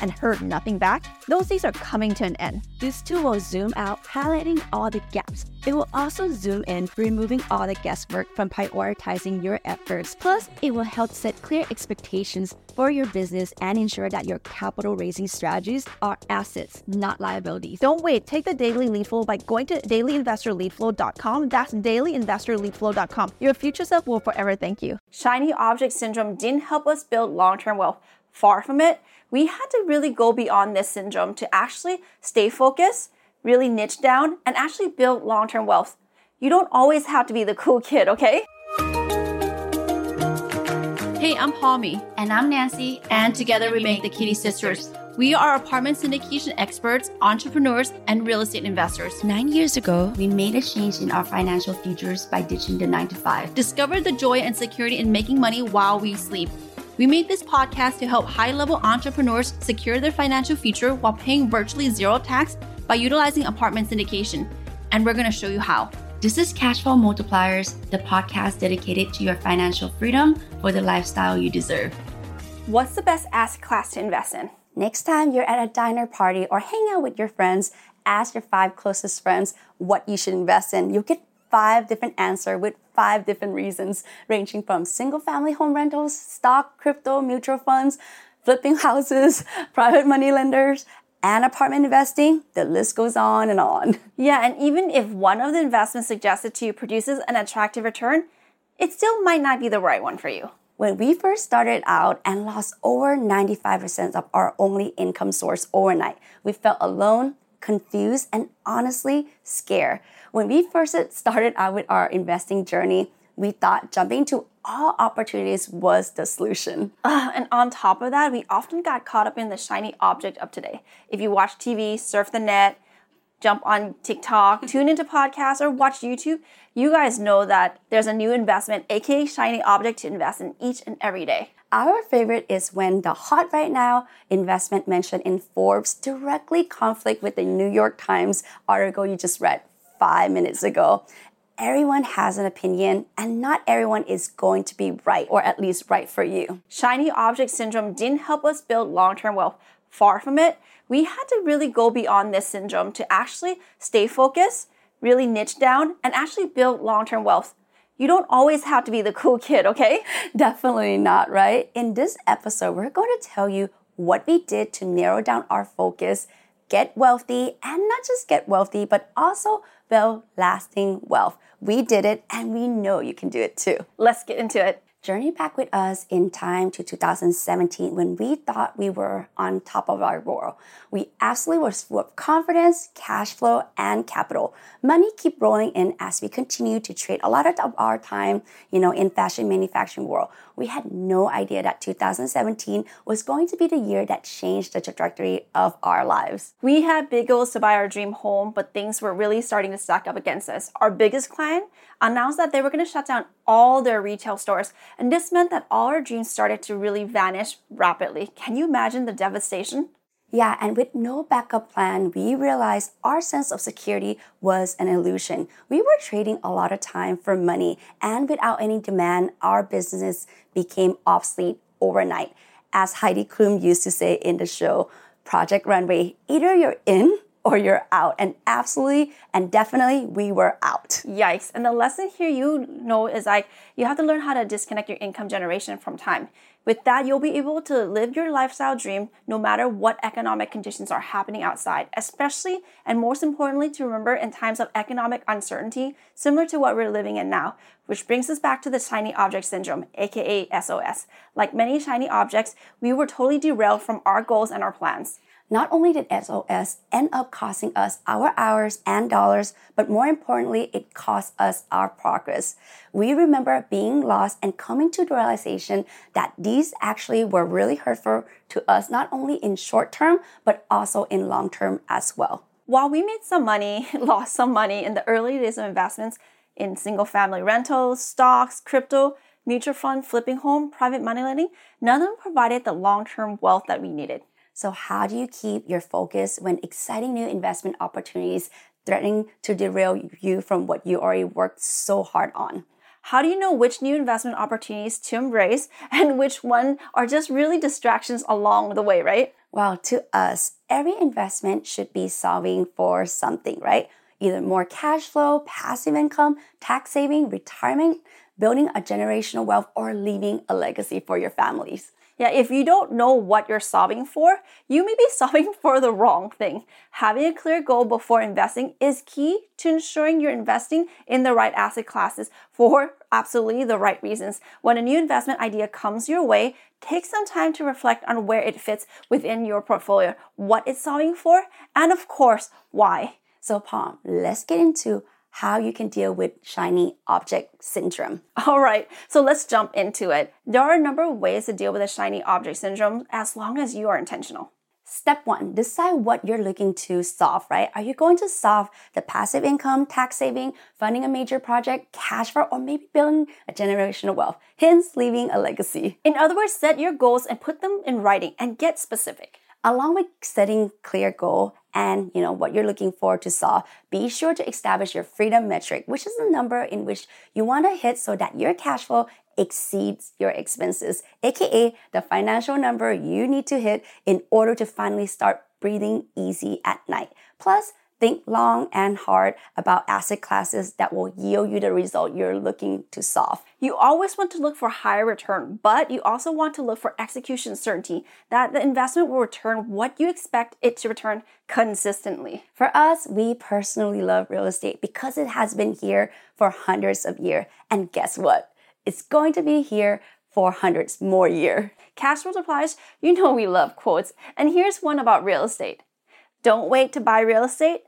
and heard nothing back? Those days are coming to an end. This tool will zoom out, highlighting all the gaps. It will also zoom in, removing all the guesswork from prioritizing your efforts. Plus, it will help set clear expectations for your business and ensure that your capital raising strategies are assets, not liabilities. Don't wait. Take the daily lead flow by going to dailyinvestorleadflow.com. That's dailyinvestorleadflow.com. Your future self will forever thank you. Shiny object syndrome didn't help us build long term wealth. Far from it, we had to really go beyond this syndrome to actually stay focused, really niche down, and actually build long term wealth. You don't always have to be the cool kid, okay? Hey, I'm Palmy. And I'm Nancy. And together we make the Kitti Sisters. We are apartment syndication experts, entrepreneurs, and real estate investors. Nine years ago, we made a change in our financial futures by ditching the nine to five. Discovered the joy and security in making money while we sleep. We made this podcast to help high level entrepreneurs secure their financial future while paying virtually zero tax by utilizing apartment syndication. And we're going to show you how. This is Cashflow Multipliers, the podcast dedicated to your financial freedom for the lifestyle you deserve. What's the best asset class to invest in? Next time you're at a diner party or hang out with your friends, ask your five closest friends what you should invest in. You'll get five different answers with five different reasons, ranging from single family home rentals, stock, crypto, mutual funds, flipping houses, private money lenders, and apartment investing. The list goes on and on. Yeah, and even if one of the investments suggested to you produces an attractive return, it still might not be the right one for you. When we first started out and lost over 95% of our only income source overnight, we felt alone, confused, and honestly scared. When we first started out with our investing journey, we thought jumping to all opportunities was the solution. Uh, and on top of that, we often got caught up in the shiny object of today. If you watch TV, surf the net, jump on TikTok, tune into podcasts, or watch YouTube, you guys know that there's a new investment, aka shiny object, to invest in each and every day. Our favorite is when the hot right now investment mentioned in Forbes directly conflict with the New York Times article you just read five minutes ago. Everyone has an opinion, and not everyone is going to be right, or at least right for you. Shiny object syndrome didn't help us build long term wealth. Far from it, we had to really go beyond this syndrome to actually stay focused, really niche down, and actually build long term wealth. You don't always have to be the cool kid, okay? Definitely not, right? In this episode, we're going to tell you what we did to narrow down our focus, get wealthy, and not just get wealthy, but also build lasting wealth. We did it, and we know you can do it too. Let's get into it. Journey back with us in time to 2017 when we thought we were on top of our world. We absolutely were full of confidence, cash flow, and capital. Money keep rolling in as we continue to trade a lot of our time, you know, in fashion manufacturing world. We had no idea that 2017 was going to be the year that changed the trajectory of our lives. We had big goals to buy our dream home, but things were really starting to stack up against us. Our biggest client announced that they were going to shut down all their retail stores, and this meant that all our dreams started to really vanish rapidly. Can you imagine the devastation? Yeah, and with no backup plan, we realized our sense of security was an illusion. We were trading a lot of time for money, and without any demand, our business became obsolete overnight. As Heidi Klum used to say in the show, Project Runway, either you're in or you're out. And absolutely and definitely, we were out. Yikes. And the lesson here you know is like you have to learn how to disconnect your income generation from time. With that, you'll be able to live your lifestyle dream no matter what economic conditions are happening outside, especially and most importantly, to remember in times of economic uncertainty, similar to what we're living in now, which brings us back to the shiny object syndrome, aka SOS. Like many shiny objects, we were totally derailed from our goals and our plans. Not only did SOS end up costing us our hours and dollars, but more importantly, it cost us our progress. We remember being lost and coming to the realization that these actually were really hurtful to us, not only in short term, but also in long term as well. While we made some money, lost some money in the early days of investments in single family rentals, stocks, crypto, mutual fund, flipping home, private money lending, none of them provided the long term wealth that we needed. So, how do you keep your focus when exciting new investment opportunities threatening to derail you from what you already worked so hard on? How do you know which new investment opportunities to embrace and which one are just really distractions along the way, right? Well, to us, every investment should be solving for something, right? Either more cash flow, passive income, tax saving, retirement, building a generational wealth, or leaving a legacy for your families. Yeah, if you don't know what you're solving for, you may be solving for the wrong thing. Having a clear goal before investing is key to ensuring you're investing in the right asset classes for absolutely the right reasons. When a new investment idea comes your way, take some time to reflect on where it fits within your portfolio, what it's solving for, and of course, why. So, Palm, let's get into how you can deal with shiny object syndrome. All right, so let's jump into it. There are a number of ways to deal with a shiny object syndrome as long as you are intentional. Step one, decide what you're looking to solve, right? Are you going to solve the passive income, tax saving, funding a major project, cash flow, or maybe building a generational wealth, hence leaving a legacy? In other words, set your goals and put them in writing and get specific. Along with setting clear goal and you know what you're looking for to solve, be sure to establish your freedom metric, which is the number in which you want to hit so that your cash flow exceeds your expenses, aka the financial number you need to hit in order to finally start breathing easy at night. Plus, Think long and hard about asset classes that will yield you the result you're looking to solve. You always want to look for higher return, but you also want to look for execution certainty that the investment will return what you expect it to return consistently. For us, we personally love real estate because it has been here for hundreds of years. And guess what? It's going to be here for hundreds more years. Cash multipliers, you know we love quotes. And here's one about real estate. Don't wait to buy real estate.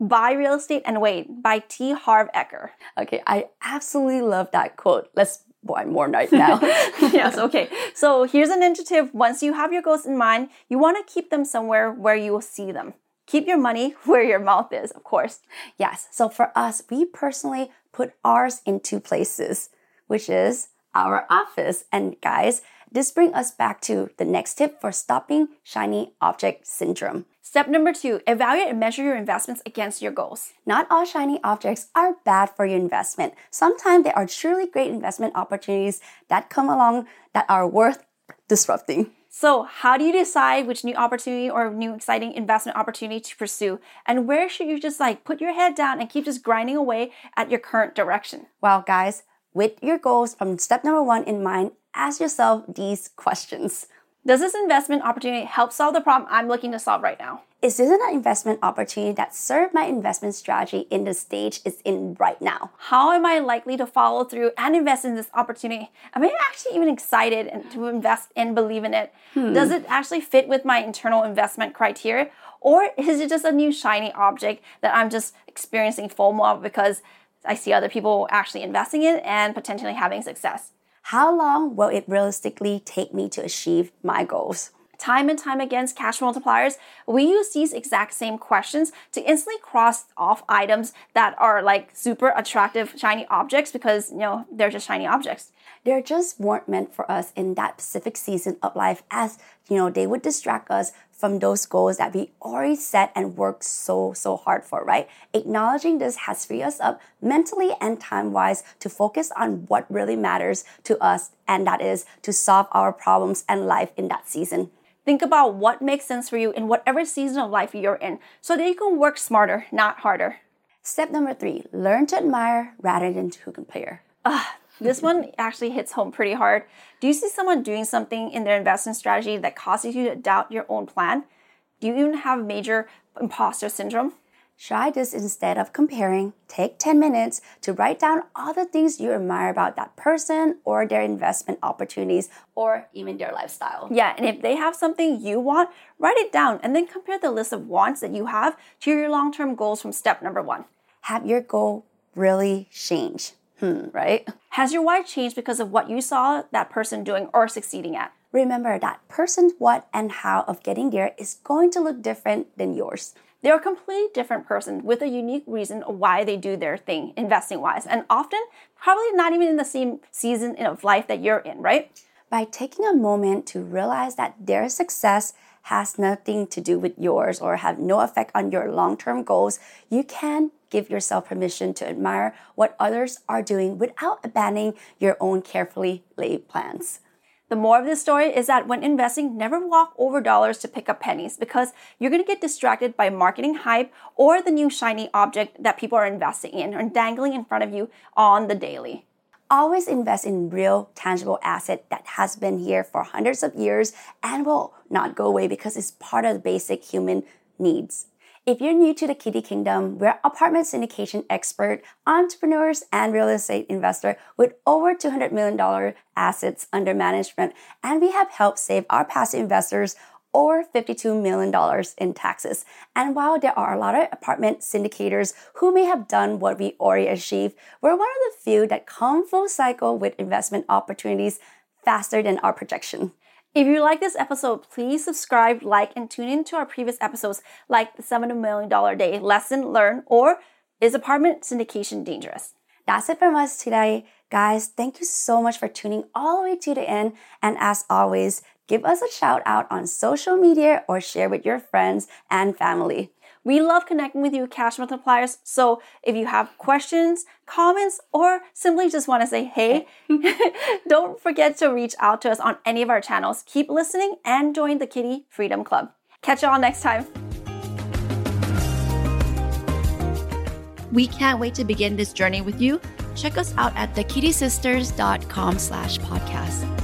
Buy Real Estate and Wait by T. Harv Eker. Okay, I absolutely love that quote. Let's buy more right now. yes, okay. So here's an initiative. Once you have your goals in mind, you want to keep them somewhere where you will see them. Keep your money where your mouth is, of course. Yes, so for us, we personally put ours in two places, which is our office. And guys, this brings us back to the next tip for stopping shiny object syndrome. Step number two, evaluate and measure your investments against your goals. Not all shiny objects are bad for your investment. Sometimes there are truly great investment opportunities that come along that are worth disrupting. So, how do you decide which new opportunity or new exciting investment opportunity to pursue? And where should you just like put your head down and keep just grinding away at your current direction? Well, guys, with your goals from step number one in mind, ask yourself these questions. Does this investment opportunity help solve the problem I'm looking to solve right now? Is this an investment opportunity that serves my investment strategy in the stage it's in right now? How am I likely to follow through and invest in this opportunity? Am I actually even excited and to invest and believe in it? Hmm. Does it actually fit with my internal investment criteria? Or is it just a new shiny object that I'm just experiencing FOMO of because I see other people actually investing in and potentially having success? How long will it realistically take me to achieve my goals? Time and time against cash multipliers, we use these exact same questions to instantly cross off items that are like super attractive shiny objects because you know they're just shiny objects. They just weren't meant for us in that specific season of life as you know they would distract us from those goals that we already set and worked so, so hard for, right? Acknowledging this has freed us up mentally and time wise to focus on what really matters to us, and that is to solve our problems and life in that season. Think about what makes sense for you in whatever season of life you're in so that you can work smarter, not harder. Step number three learn to admire rather than to compare. Uh, this one actually hits home pretty hard. Do you see someone doing something in their investment strategy that causes you to doubt your own plan? Do you even have major imposter syndrome? Try this instead of comparing. Take 10 minutes to write down all the things you admire about that person or their investment opportunities or even their lifestyle. Yeah, and if they have something you want, write it down and then compare the list of wants that you have to your long term goals from step number one. Have your goal really change? Hmm, right? Has your why changed because of what you saw that person doing or succeeding at? Remember that person's what and how of getting there is going to look different than yours. They're a completely different person with a unique reason why they do their thing investing wise, and often probably not even in the same season of life that you're in, right? By taking a moment to realize that their success has nothing to do with yours or have no effect on your long term goals, you can give yourself permission to admire what others are doing without abandoning your own carefully laid plans. The more of this story is that when investing, never walk over dollars to pick up pennies because you're going to get distracted by marketing hype or the new shiny object that people are investing in or dangling in front of you on the daily. Always invest in real, tangible asset that has been here for hundreds of years and will not go away because it's part of the basic human needs. If you're new to the Kitti Kingdom, we're apartment syndication expert, entrepreneurs, and real estate investor with over $200 million assets under management, and we have helped save our past investors over $52 million in taxes. And while there are a lot of apartment syndicators who may have done what we already achieved, we're one of the few that come full cycle with investment opportunities faster than our projection. If you like this episode, please subscribe, like, and tune in to our previous episodes like the $7 million day lesson learned or is apartment syndication dangerous? That's it from us today. Guys, thank you so much for tuning all the way to the end. And as always, give us a shout out on social media or share with your friends and family. We love connecting with you, cash multipliers. So if you have questions, comments, or simply just want to say hey, don't forget to reach out to us on any of our channels. Keep listening and join the Kitti Freedom Club. Catch y'all next time. We can't wait to begin this journey with you. Check us out at thekittisisters.com slash podcast.